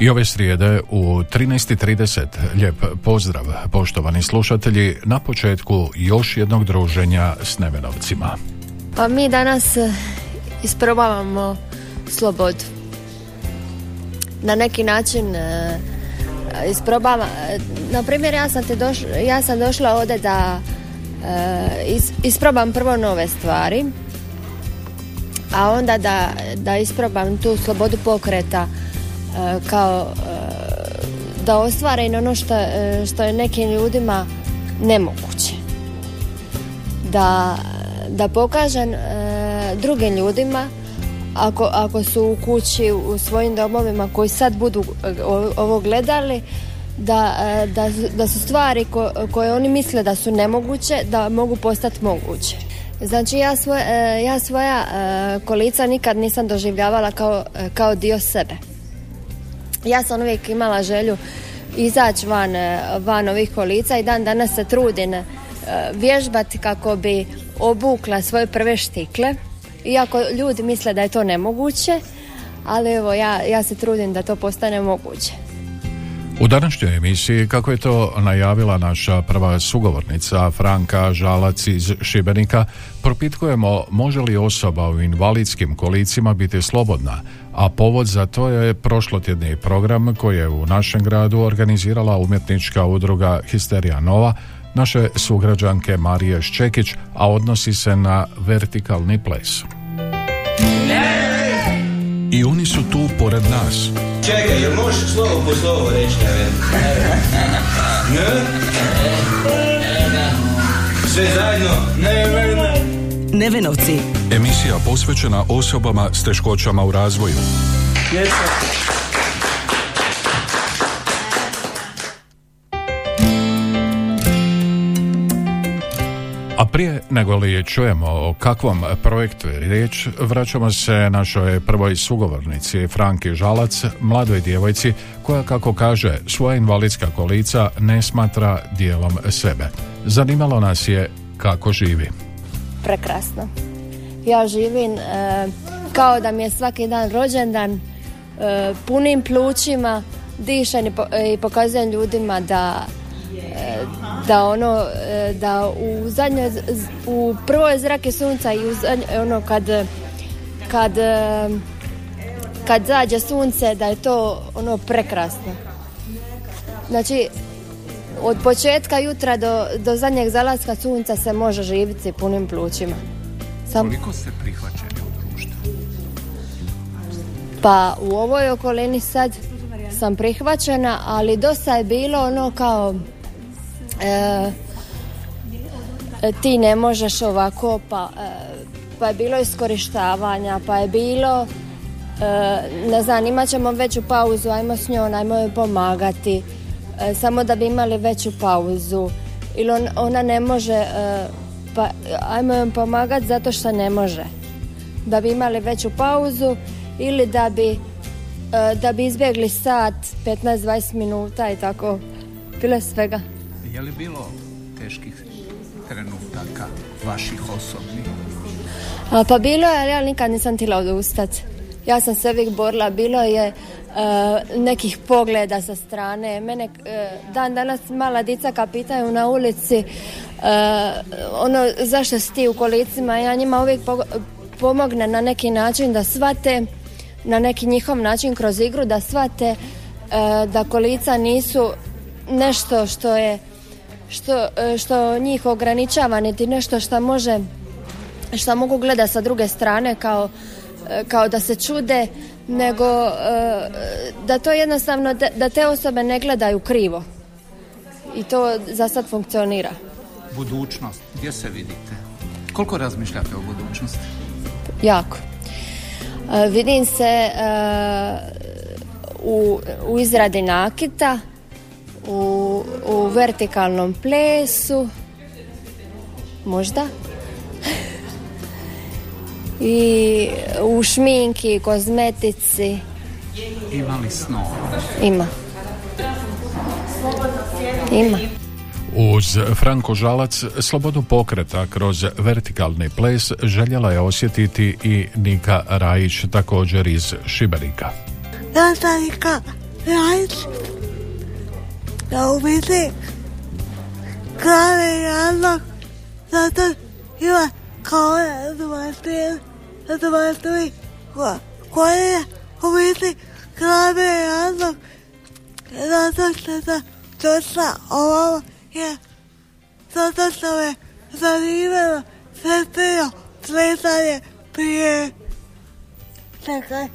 I ove srijede u 13.30 lijep pozdrav poštovani slušatelji na početku još jednog druženja s Nevenovcima. Pa mi danas eh, isprobavamo slobodu. Na neki način eh, isprobavam, eh, na primjer ja sam, te doš, ja sam došla ovdje da is- isprobam prvo nove stvari, a onda da, da isprobam tu slobodu pokreta kao eh, da ostvarim ono što, eh, što je nekim ljudima nemoguće. Da, da pokažem e, drugim ljudima ako, ako su u kući u svojim domovima koji sad budu e, ovo gledali da, e, da, da su stvari ko- koje oni misle da su nemoguće da mogu postati moguće. Znači ja, svoj, e, ja svoja e, kolica nikad nisam doživljavala kao, e, kao dio sebe ja sam uvijek imala želju izaći van, e, van ovih kolica i dan danas se trudim e, vježbati kako bi obukla svoje prve štikle. Iako ljudi misle da je to nemoguće, ali evo ja, ja se trudim da to postane moguće. U današnjoj emisiji, kako je to najavila naša prva sugovornica Franka Žalac iz Šibenika, propitkujemo može li osoba u invalidskim kolicima biti slobodna, a povod za to je prošlotjedni program koji je u našem gradu organizirala umjetnička udruga Histerija Nova, naše sugrađanke Marije Ščekić, a odnosi se na vertikalni ples. I oni su tu pored nas. Čekaj, jel možeš slovo po slovo reći, ne Ne? Sve zajedno? Ne, ne, ne. Nevenovci. Emisija posvećena osobama s teškoćama u razvoju. A prije nego li čujemo o kakvom projektu je riječ, vraćamo se našoj prvoj sugovornici Franki Žalac, mladoj djevojci koja, kako kaže, svoja invalidska kolica ne smatra dijelom sebe. Zanimalo nas je kako živi. Prekrasno. Ja živim e, kao da mi je svaki dan rođendan, e, punim plućima, dišem i, po- i pokazujem ljudima da da ono e, da u zadnjoj z- z- u prvoj zrake sunca i u zadnjoj, ono kad kad e, kad zađe sunce da je to ono prekrasno znači od početka jutra do, do zadnjeg zalaska sunca se može živjeti punim plućima Sam, Koliko ste prihvaćeni u društvu? pa u ovoj okolini sad sam prihvaćena, ali dosta je bilo ono kao e, ti ne možeš ovako, pa, e, pa je bilo iskorištavanja, pa je bilo e, ne znam, imat ćemo veću pauzu, ajmo s njom, ajmo joj pomagati, e, samo da bi imali veću pauzu. Ili on- ona ne može, pa ajmo joj pomagati zato što ne može. Da bi imali veću pauzu ili da bi da bi izbjegli sat 15-20 minuta i tako. Bilo svega Je li bilo teških trenutaka vaših osobnih? A, pa bilo je, ali ja nikad nisam htjela odustat. Ja sam se uvijek borila, bilo je e, nekih pogleda sa strane. Mene e, dan danas mala dica kad pitaju na ulici e, ono zašto si ti u kolicima, ja njima uvijek po- pomogne na neki način da shvate na neki njihov način kroz igru da shvate da kolica nisu nešto što je što, e, što njih ograničava niti nešto što može što mogu gledati sa druge strane kao, e, kao da se čude nego e, da to jednostavno da, te osobe ne gledaju krivo i to za sad funkcionira. Budućnost, gdje se vidite? Koliko razmišljate o budućnosti? Jako. Vidim se u, u izradi nakita, u, u vertikalnom plesu, možda. I u šminki, kozmetici. Ima li snova? Ima. Ima. Uz Franko Žalac slobodu pokreta kroz vertikalni ples željela je osjetiti i Nika Rajić također iz Šibenika. Ja sam Nika Rajić. Ja u biti glavni razlog zato ima kao edukacije, edukacije koje je u biti glavni razlog zato što sam došla ovamo je zato što me zanimalo sestrio plesanje prije čekaj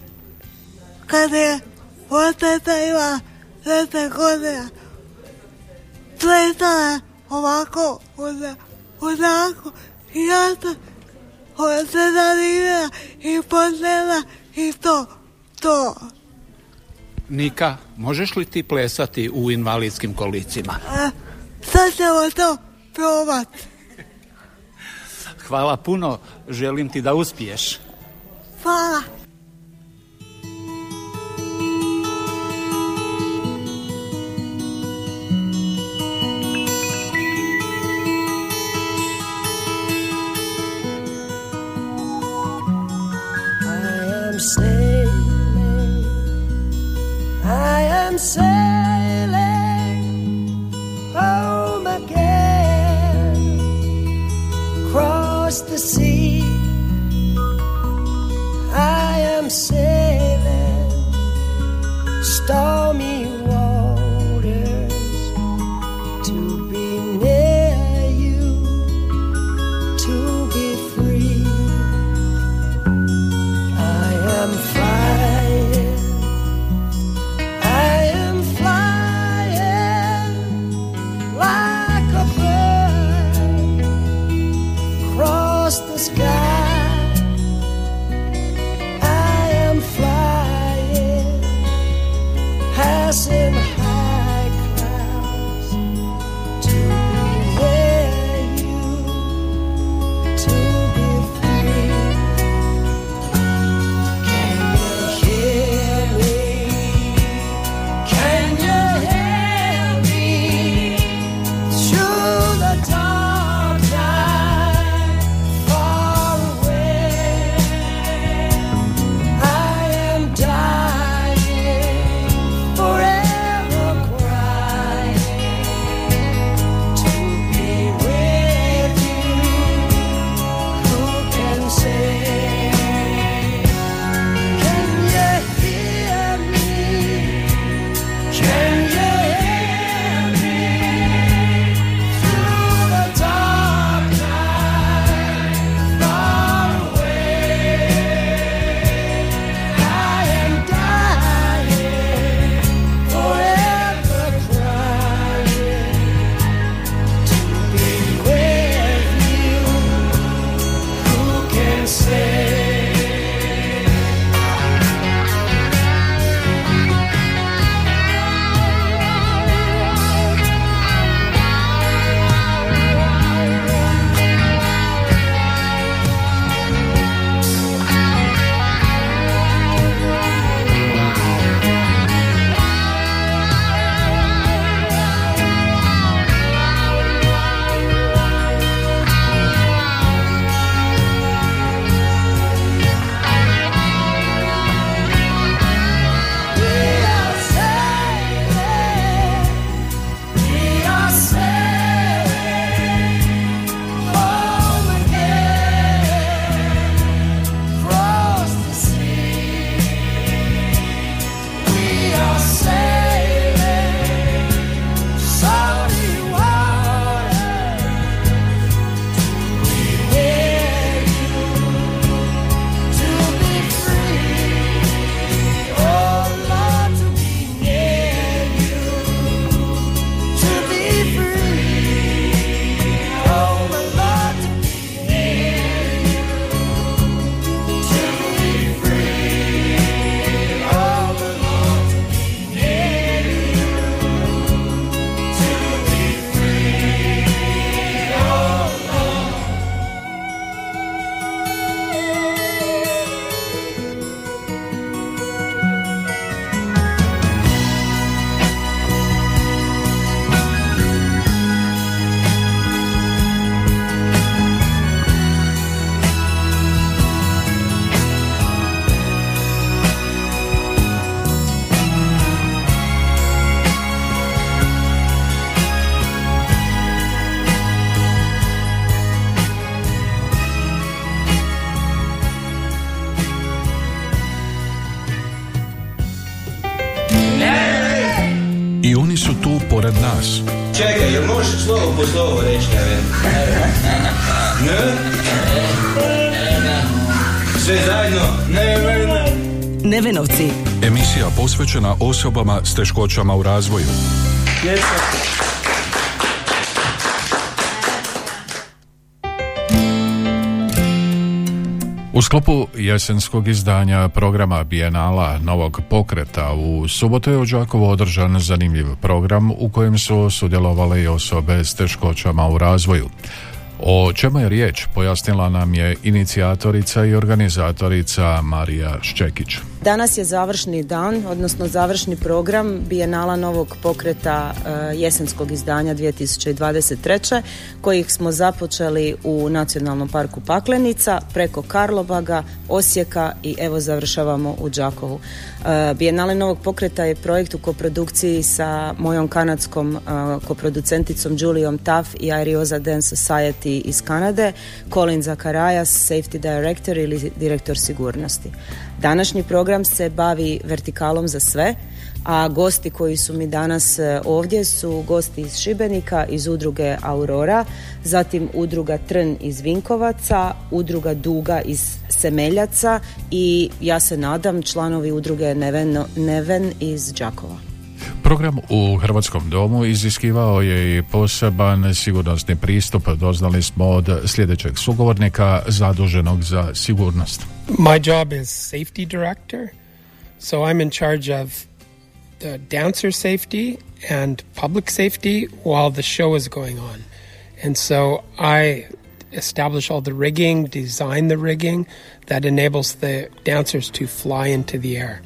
plesala ovako onako i ja sam se zanimala i počela i to to Nika, možeš li ti plesati u invalidskim kolicima? A, sad ćemo to probat. Hvala puno, želim ti da uspiješ. Hvala. Slovo po slovo reći, Neven? Ne? Sve zajedno? Neven. Nevenovci. Emisija posvećena osobama s teškoćama u razvoju. Sklopu jesenskog izdanja programa Bijenala Novog pokreta u subotu je u Đakovu održan zanimljiv program u kojem su sudjelovale i osobe s teškoćama u razvoju. O čemu je riječ pojasnila nam je inicijatorica i organizatorica Marija Ščekić. Danas je završni dan, odnosno završni program Bijenala novog pokreta e, jesenskog izdanja 2023. kojih smo započeli u Nacionalnom parku Paklenica, preko Karlobaga, Osijeka i evo završavamo u Đakovu. E, Bijenale novog pokreta je projekt u koprodukciji sa mojom kanadskom e, koproducenticom Julijom Taff i Airioza Dance Society iz Kanade, Colin Zakarajas, Safety Director ili direktor sigurnosti. Današnji program se bavi vertikalom za sve, a gosti koji su mi danas e, ovdje su gosti iz Šibenika, iz udruge Aurora, zatim udruga Trn iz Vinkovaca, udruga Duga iz Semeljaca i ja se nadam članovi udruge Neven, Neven iz Đakova. Program u Hrvatskom domu iziskivao je i poseban sigurnosni pristup, doznali smo od sljedećeg sugovornika zaduženog za sigurnost. My job is safety director, so I'm in charge of the dancer safety and public safety while the show is going on. And so I establish all the rigging, design the rigging that enables the dancers to fly into the air.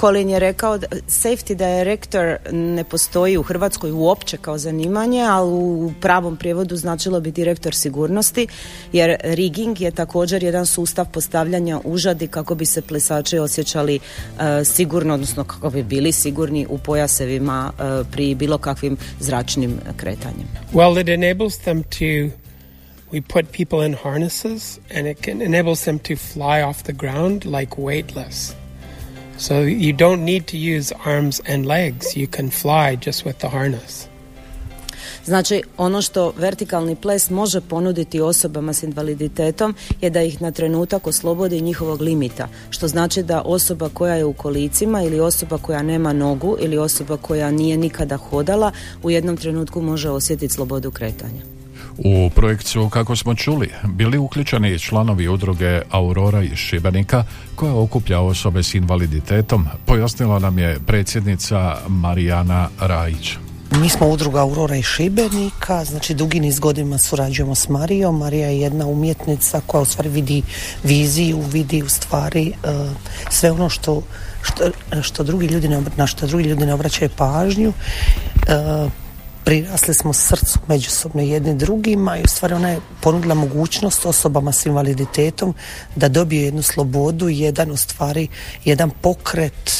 Colin je rekao da safety director ne postoji u Hrvatskoj uopće kao zanimanje, ali u pravom prijevodu značilo bi direktor sigurnosti, jer rigging je također jedan sustav postavljanja užadi kako bi se plesači osjećali e, sigurno, odnosno kako bi bili sigurni u pojasevima e, pri bilo kakvim zračnim kretanjem. Well, it enables them to we put people in harnesses and it can enables them to fly off the ground like weightless. So you don't need to use arms and legs. You can fly just with the harness. Znači, ono što vertikalni ples može ponuditi osobama s invaliditetom je da ih na trenutak oslobodi njihovog limita, što znači da osoba koja je u kolicima ili osoba koja nema nogu ili osoba koja nije nikada hodala u jednom trenutku može osjetiti slobodu kretanja. U projekt su, kako smo čuli, bili uključeni članovi udruge Aurora iz Šibenika koja okuplja osobe s invaliditetom, pojasnila nam je predsjednica Marijana Rajić. Mi smo udruga Aurora iz Šibenika, znači dugi niz godina surađujemo s Marijom. Marija je jedna umjetnica koja u stvari vidi viziju, vidi u stvari e, sve ono što, što, što drugi ljudi ne, na što drugi ljudi ne obraćaju pažnju. E, prirasli smo srcu međusobno jedni drugima i u stvari ona je ponudila mogućnost osobama s invaliditetom da dobiju jednu slobodu, jedan u stvari, jedan pokret,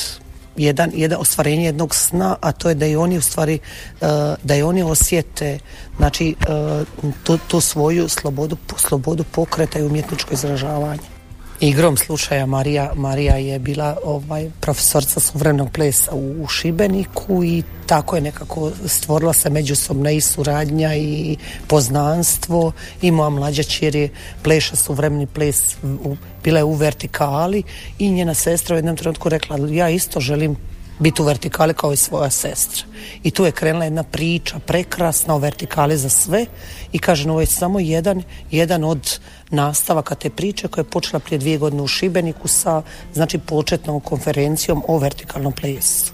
jedan, jedan ostvarenje jednog sna, a to je da i oni u stvari, uh, da i oni osjete znači uh, tu, tu svoju slobodu, slobodu pokreta i umjetničko izražavanje. Igrom slučaja Marija, Marija je bila ovaj profesorca suvremenog plesa u, Šibeniku i tako je nekako stvorila se međusobna i suradnja i poznanstvo. I moja mlađa čir je pleša suvremeni ples u, bila je u vertikali i njena sestra u jednom trenutku rekla ja isto želim biti u vertikali kao i svoja sestra. I tu je krenula jedna priča prekrasna o vertikali za sve i kažem ovo je samo jedan, jedan od nastavaka te priče koja je počela prije dvije godine u Šibeniku sa znači početnom konferencijom o vertikalnom plesu.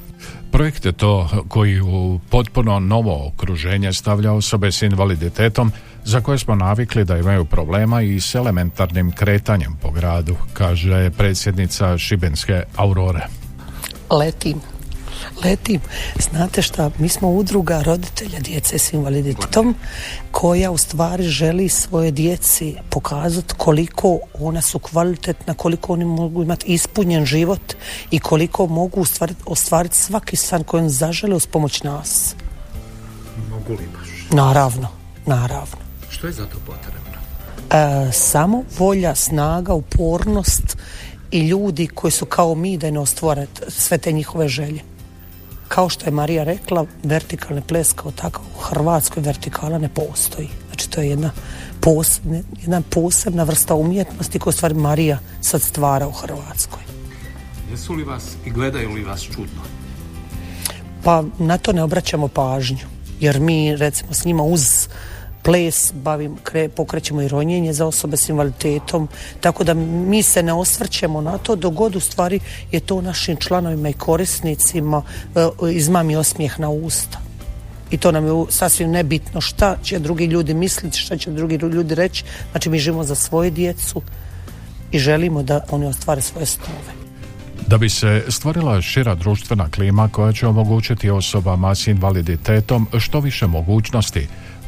Projekt je to koji u potpuno novo okruženje stavlja osobe s invaliditetom za koje smo navikli da imaju problema i s elementarnim kretanjem po gradu, kaže predsjednica Šibenske Aurore. Letim letim. Znate šta, mi smo udruga roditelja djece s invaliditetom koja u stvari želi svoje djeci pokazati koliko ona su kvalitetna, koliko oni mogu imati ispunjen život i koliko mogu ostvariti, ostvariti svaki san koji zažele uz pomoć nas. Mogu li baš? Naravno, naravno. Što je za to potrebno? E, samo volja, snaga, upornost i ljudi koji su kao mi da ne ostvore sve te njihove želje. Kao što je Marija rekla, vertikalni ples kao takav u Hrvatskoj vertikala ne postoji. Znači to je jedna posebna, jedna posebna vrsta umjetnosti koju stvari Marija sad stvara u Hrvatskoj. Jesu li vas i gledaju li vas čudno? Pa na to ne obraćamo pažnju, jer mi recimo s njima uz ples bavim, kre, pokrećemo i ronjenje za osobe s invaliditetom, tako da mi se ne osvrćemo na to, dok god u stvari je to našim članovima i korisnicima e, izmami osmijeh na usta. I to nam je sasvim nebitno šta će drugi ljudi misliti, šta će drugi ljudi reći. Znači mi živimo za svoje djecu i želimo da oni ostvare svoje snove. Da bi se stvorila šira društvena klima koja će omogućiti osobama s invaliditetom što više mogućnosti,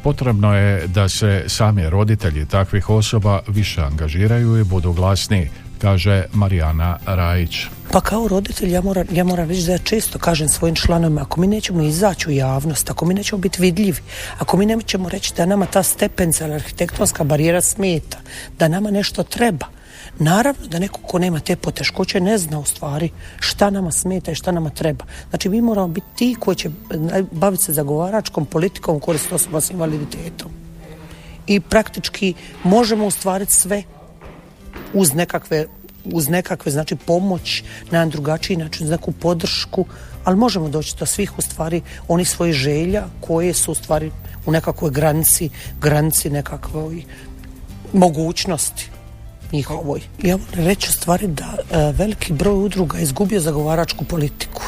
potrebno je da se sami roditelji takvih osoba više angažiraju i budu glasniji, kaže Marijana Rajić. Pa kao roditelj ja moram, ja moram reći da ja često kažem svojim članovima ako mi nećemo izaći u javnost, ako mi nećemo biti vidljivi, ako mi nećemo reći da nama ta stepenca arhitektonska barijera smeta, da nama nešto treba, Naravno da neko ko nema te poteškoće ne zna u stvari šta nama smeta i šta nama treba. Znači mi moramo biti ti koji će eh, baviti se zagovaračkom politikom u korist osoba s invaliditetom. I praktički možemo ostvariti sve uz nekakve uz nekakve znači pomoć na drugačiji način, uz neku podršku, ali možemo doći do svih u stvari onih svojih želja koje su u stvari u nekakvoj granici, granici nekakvoj mogućnosti njihovoj. Ja moram reći u stvari da e, veliki broj udruga izgubio zagovaračku politiku.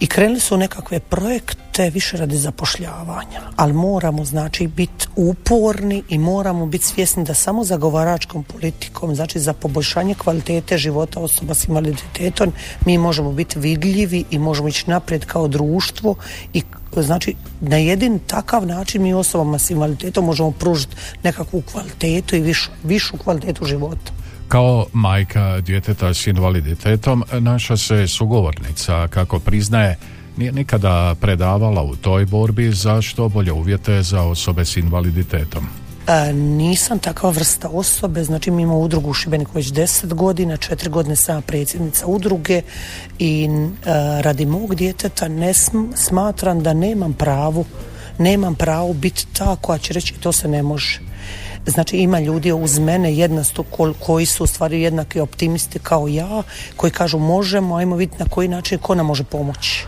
I krenuli su nekakve projekte više radi zapošljavanja, ali moramo znači biti uporni i moramo biti svjesni da samo zagovaračkom politikom, znači za poboljšanje kvalitete života osoba s invaliditetom, mi možemo biti vidljivi i možemo ići naprijed kao društvo i znači na jedin takav način mi osobama s invaliditetom možemo pružiti nekakvu kvalitetu i višu, višu kvalitetu života. Kao majka djeteta s invaliditetom, naša se sugovornica, kako priznaje, nije nikada predavala u toj borbi za što bolje uvjete za osobe s invaliditetom. E, nisam takva vrsta osobe, znači mi imamo udrugu u Šibeniku već deset godina, četiri godine sam predsjednica udruge i e, radi mog djeteta ne sm- smatram da nemam pravu, nemam pravo biti ta koja će reći to se ne može. Znači ima ljudi uz mene jednasto ko- koji su u stvari jednaki optimisti kao ja, koji kažu možemo, ajmo vidjeti na koji način ko nam može pomoći.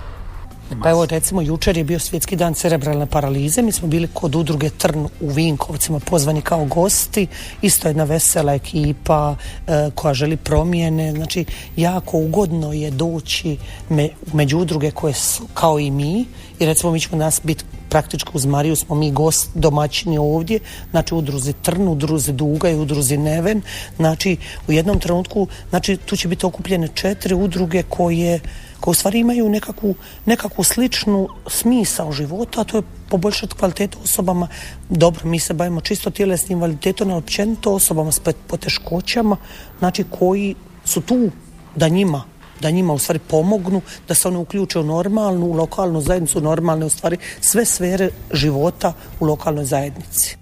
Pa evo recimo jučer je bio svjetski dan cerebralne paralize, mi smo bili kod udruge Trn u Vinkovcima pozvani kao gosti, isto jedna vesela ekipa e, koja želi promjene, znači jako ugodno je doći me, među udruge koje su kao i mi i recimo mi ćemo nas biti praktički uz Mariju smo mi gost domaćini ovdje, znači udruzi Trn, udruzi Duga i udruzi Neven, znači u jednom trenutku, znači tu će biti okupljene četiri udruge koje koje u stvari imaju nekakvu, nekakvu sličnu smisao života, a to je poboljšati kvalitetu osobama. Dobro, mi se bavimo čisto tjelesnim invaliditetom, ali općenito osobama s poteškoćama, znači koji su tu da njima da njima u stvari pomognu, da se one uključe u normalnu, u lokalnu zajednicu, normalne u stvari sve sfere života u lokalnoj zajednici.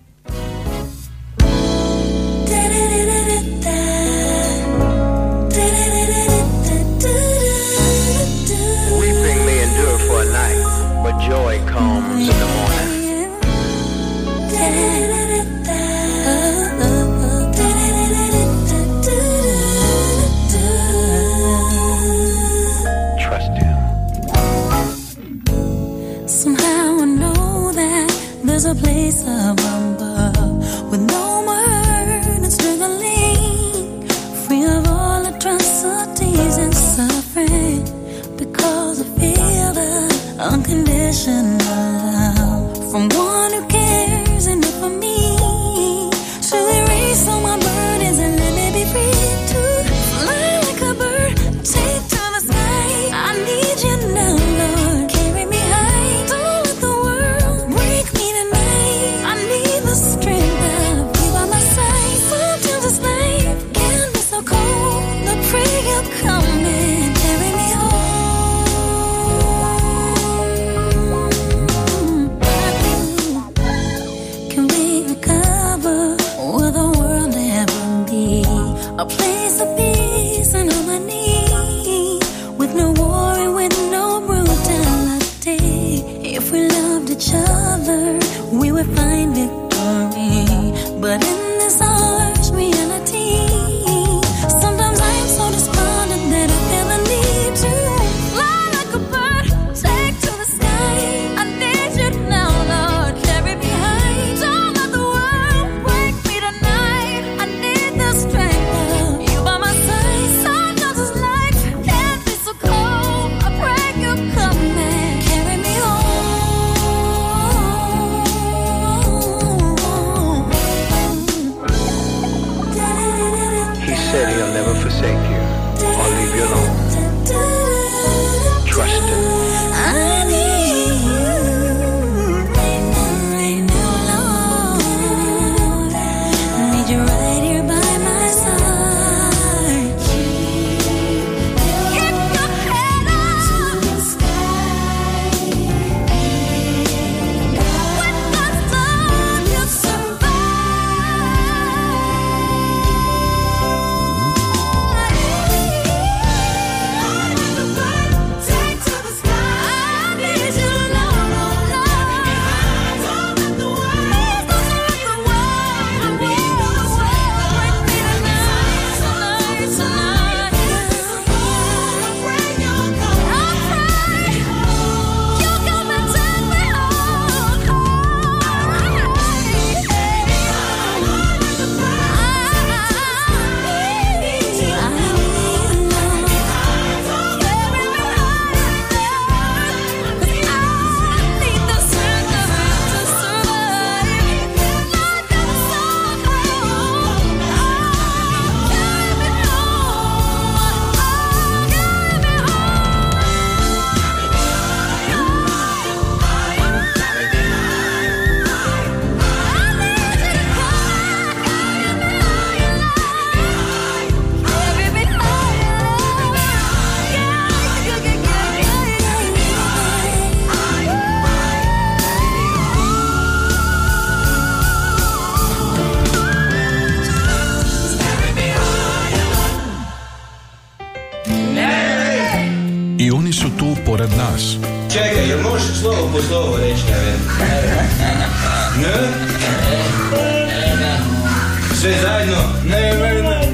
Joy comes there's a place But in možeš slovo po slovo reći, ne Ne? Sve zajedno? Ne, ne, ne.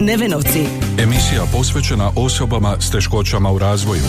Nevenovci. Emisija posvećena osobama s teškoćama u razvoju.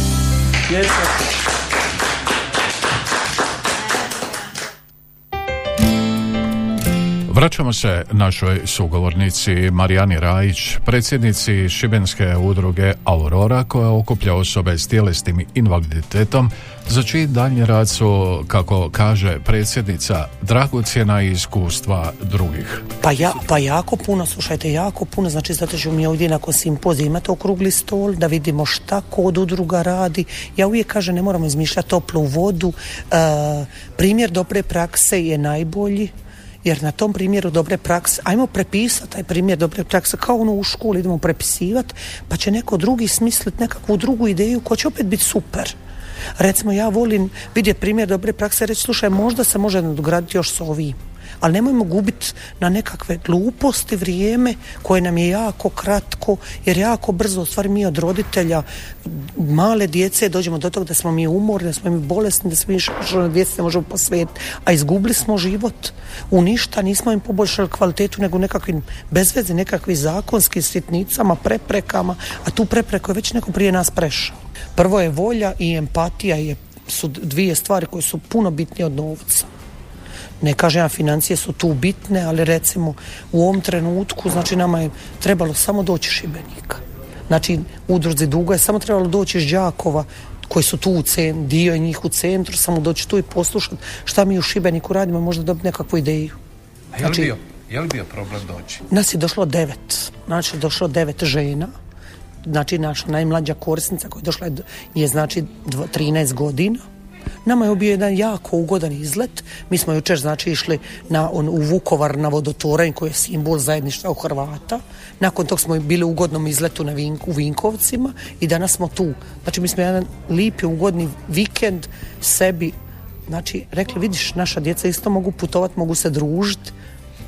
Vraćamo se našoj sugovornici Marijani Rajić, predsjednici Šibenske udruge Aurora koja okuplja osobe s tjelesnim invaliditetom za čiji daljnji rad su, kako kaže predsjednica, dragocjena iskustva drugih. Pa, ja, pa jako puno, slušajte, jako puno, znači zato ćemo mi ovdje nakon simpozija imati okrugli stol, da vidimo šta kod udruga radi. Ja uvijek kažem, ne moramo izmišljati toplu vodu. E, primjer dobre prakse je najbolji, jer na tom primjeru dobre prakse, ajmo prepisati taj primjer dobre prakse, kao ono u školi idemo prepisivati, pa će neko drugi smisliti nekakvu drugu ideju koja će opet biti super. Recimo ja volim vidjeti primjer dobre prakse reći slušaj možda se može nadograditi još s ovim ali nemojmo gubiti na nekakve gluposti vrijeme koje nam je jako kratko jer jako brzo u stvari mi od roditelja male djece dođemo do toga da smo mi umorni, da smo mi bolesni, da smo mi što djece ne možemo posvetiti, a izgubili smo život u ništa, nismo im poboljšali kvalitetu nego nekakvim bezveze, nekakvim zakonskim sitnicama, preprekama, a tu prepreku je već neko prije nas prešao. Prvo je volja i empatija je, su dvije stvari koje su puno bitnije od novca. Ne kažem ja, financije su tu bitne, ali recimo u ovom trenutku, znači nama je trebalo samo doći Šibenika. Znači, udruzi dugo je samo trebalo doći iz Đakova, koji su tu u centru, dio je njih u centru, samo doći tu i poslušati šta mi u Šibeniku radimo, možda dobiti nekakvu ideju. A je li, bio, je li bio problem doći? Nas je došlo devet, znači došlo devet žena, znači naša najmlađa korisnica koja je došla je, je znači dva- 13 godina. Nama je bio jedan jako ugodan izlet. Mi smo jučer znači išli na, on, u Vukovar na vodotoranj koji je simbol zajedništva u Hrvata. Nakon tog smo bili u ugodnom izletu na Vink, u Vinkovcima i danas smo tu. Znači mi smo jedan lipi, ugodni vikend sebi znači rekli vidiš naša djeca isto mogu putovati, mogu se družiti.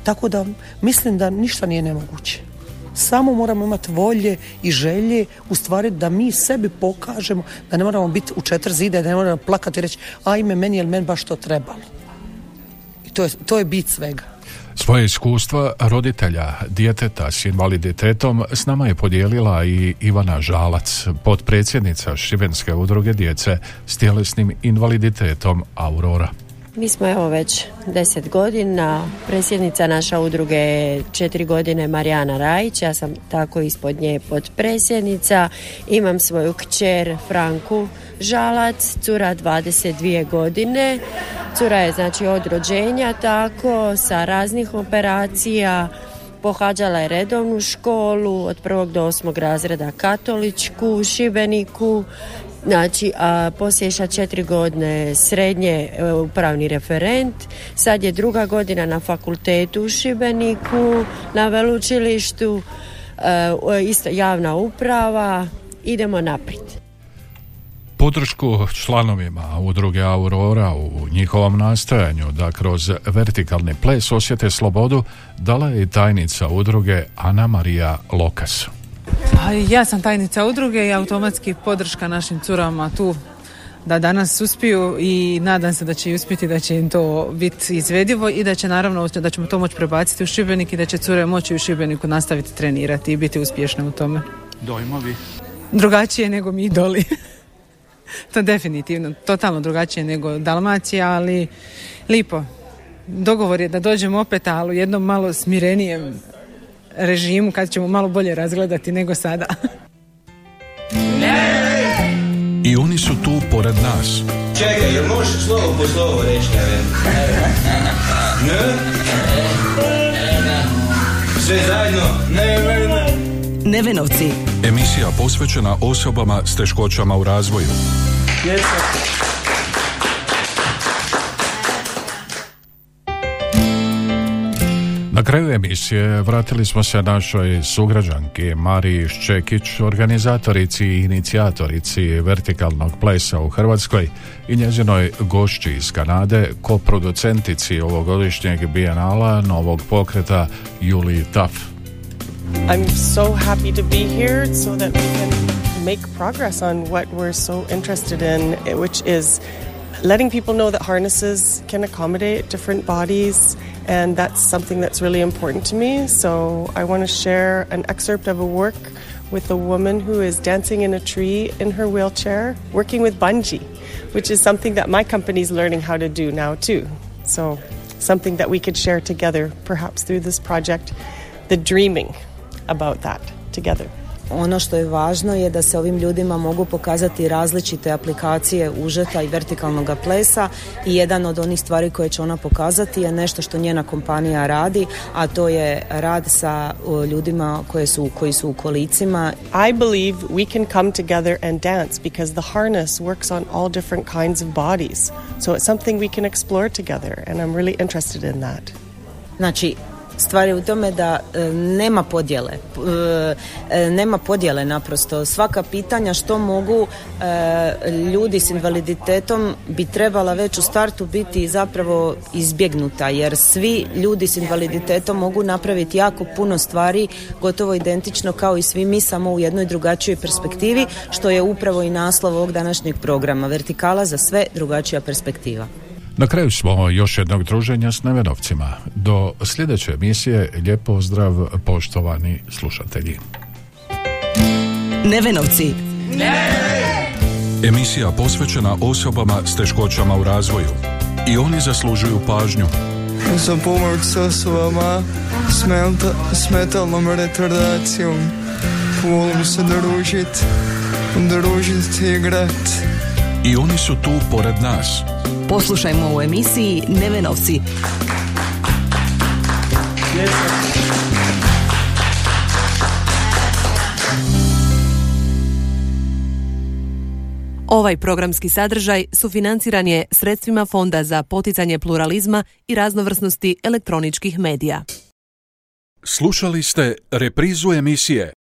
Tako da mislim da ništa nije nemoguće. Samo moramo imati volje i želje u stvari da mi sebi pokažemo da ne moramo biti u četiri zida, da ne moramo plakati i reći ajme meni je meni baš to trebalo. I to je, to je bit svega. Svoje iskustva roditelja djeteta s invaliditetom s nama je podijelila i Ivana Žalac, potpredsjednica Šibenske udruge djece s tjelesnim invaliditetom Aurora. Mi smo evo već deset godina, predsjednica naša udruge je četiri godine Marijana Rajić, ja sam tako ispod nje potpredsjednica, imam svoju kćer Franku Žalac, cura 22 godine, cura je znači od rođenja tako, sa raznih operacija, pohađala je redovnu školu od prvog do osmog razreda katoličku u Šibeniku Znači, a poslije četiri godine srednje e, upravni referent, sad je druga godina na fakultetu u Šibeniku, na veleučilištu, e, isto javna uprava, idemo naprijed. Podršku članovima udruge Aurora u njihovom nastojanju da kroz vertikalni ples osjete slobodu dala je tajnica udruge Ana Marija Lokas. Pa ja sam tajnica udruge i automatski podrška našim curama tu da danas uspiju i nadam se da će uspjeti da će im to biti izvedivo i da će naravno da ćemo to moći prebaciti u Šibenik i da će cure moći u Šibeniku nastaviti trenirati i biti uspješne u tome. Dojmovi? Drugačije nego mi doli. to definitivno, totalno drugačije nego Dalmacija, ali lipo. Dogovor je da dođemo opet, ali u jednom malo smirenijem režimu kad ćemo malo bolje razgledati nego sada. I oni su tu pored nas. Čekaj, jel možeš slovo po slovo reći, ne? Sve zajedno? Ne, ne, ne. Nevenovci. Emisija posvećena osobama s teškoćama u razvoju. Na kraju emisije vratili smo se našoj sugrađanki Mariji Ščekić, organizatorici i inicijatorici vertikalnog plesa u Hrvatskoj i njezinoj gošći iz Kanade, koproducentici ovogodišnjeg bijenala novog pokreta Juliji Taf. I'm so happy to be here so that we can make progress on what we're so interested in, which is letting people know that harnesses can accommodate different bodies and that's something that's really important to me. So I want to share an excerpt of a work with a woman who is dancing in a tree in her wheelchair, working with bungee, which is something that my company is learning how to do now too. So something that we could share together, perhaps through this project, the dreaming about that together. Ono što je važno je da se ovim ljudima mogu pokazati različite aplikacije užeta i vertikalnog plesa i jedan od onih stvari koje će ona pokazati je nešto što njena kompanija radi, a to je rad sa ljudima koje su, koji su u kolicima. I believe we can come together and dance because the harness works on all different kinds of bodies. So it's something we can explore together and I'm really interested in that. Znači, Stvar je u tome da e, nema podjele. E, e, nema podjele naprosto. Svaka pitanja što mogu ljudi s invaliditetom bi trebala već u startu biti zapravo izbjegnuta jer svi ljudi s invaliditetom mogu napraviti jako puno stvari gotovo identično kao i svi mi samo u jednoj drugačijoj perspektivi što je upravo i naslov ovog današnjeg programa Vertikala za sve drugačija perspektiva. Na kraju smo još jednog druženja s Nevenovcima. Do sljedeće emisije lijep pozdrav poštovani slušatelji. Nevenovci. Emisija posvećena osobama s teškoćama u razvoju. I oni zaslužuju pažnju. Za pomoć s osobama s metalnom retardacijom. Volim se družit, družit i igrat. I oni su tu pored nas Poslušajmo u emisiji Nevenovci. Ovaj programski sadržaj sufinanciran je sredstvima Fonda za poticanje pluralizma i raznovrsnosti elektroničkih medija. Slušali ste reprizu emisije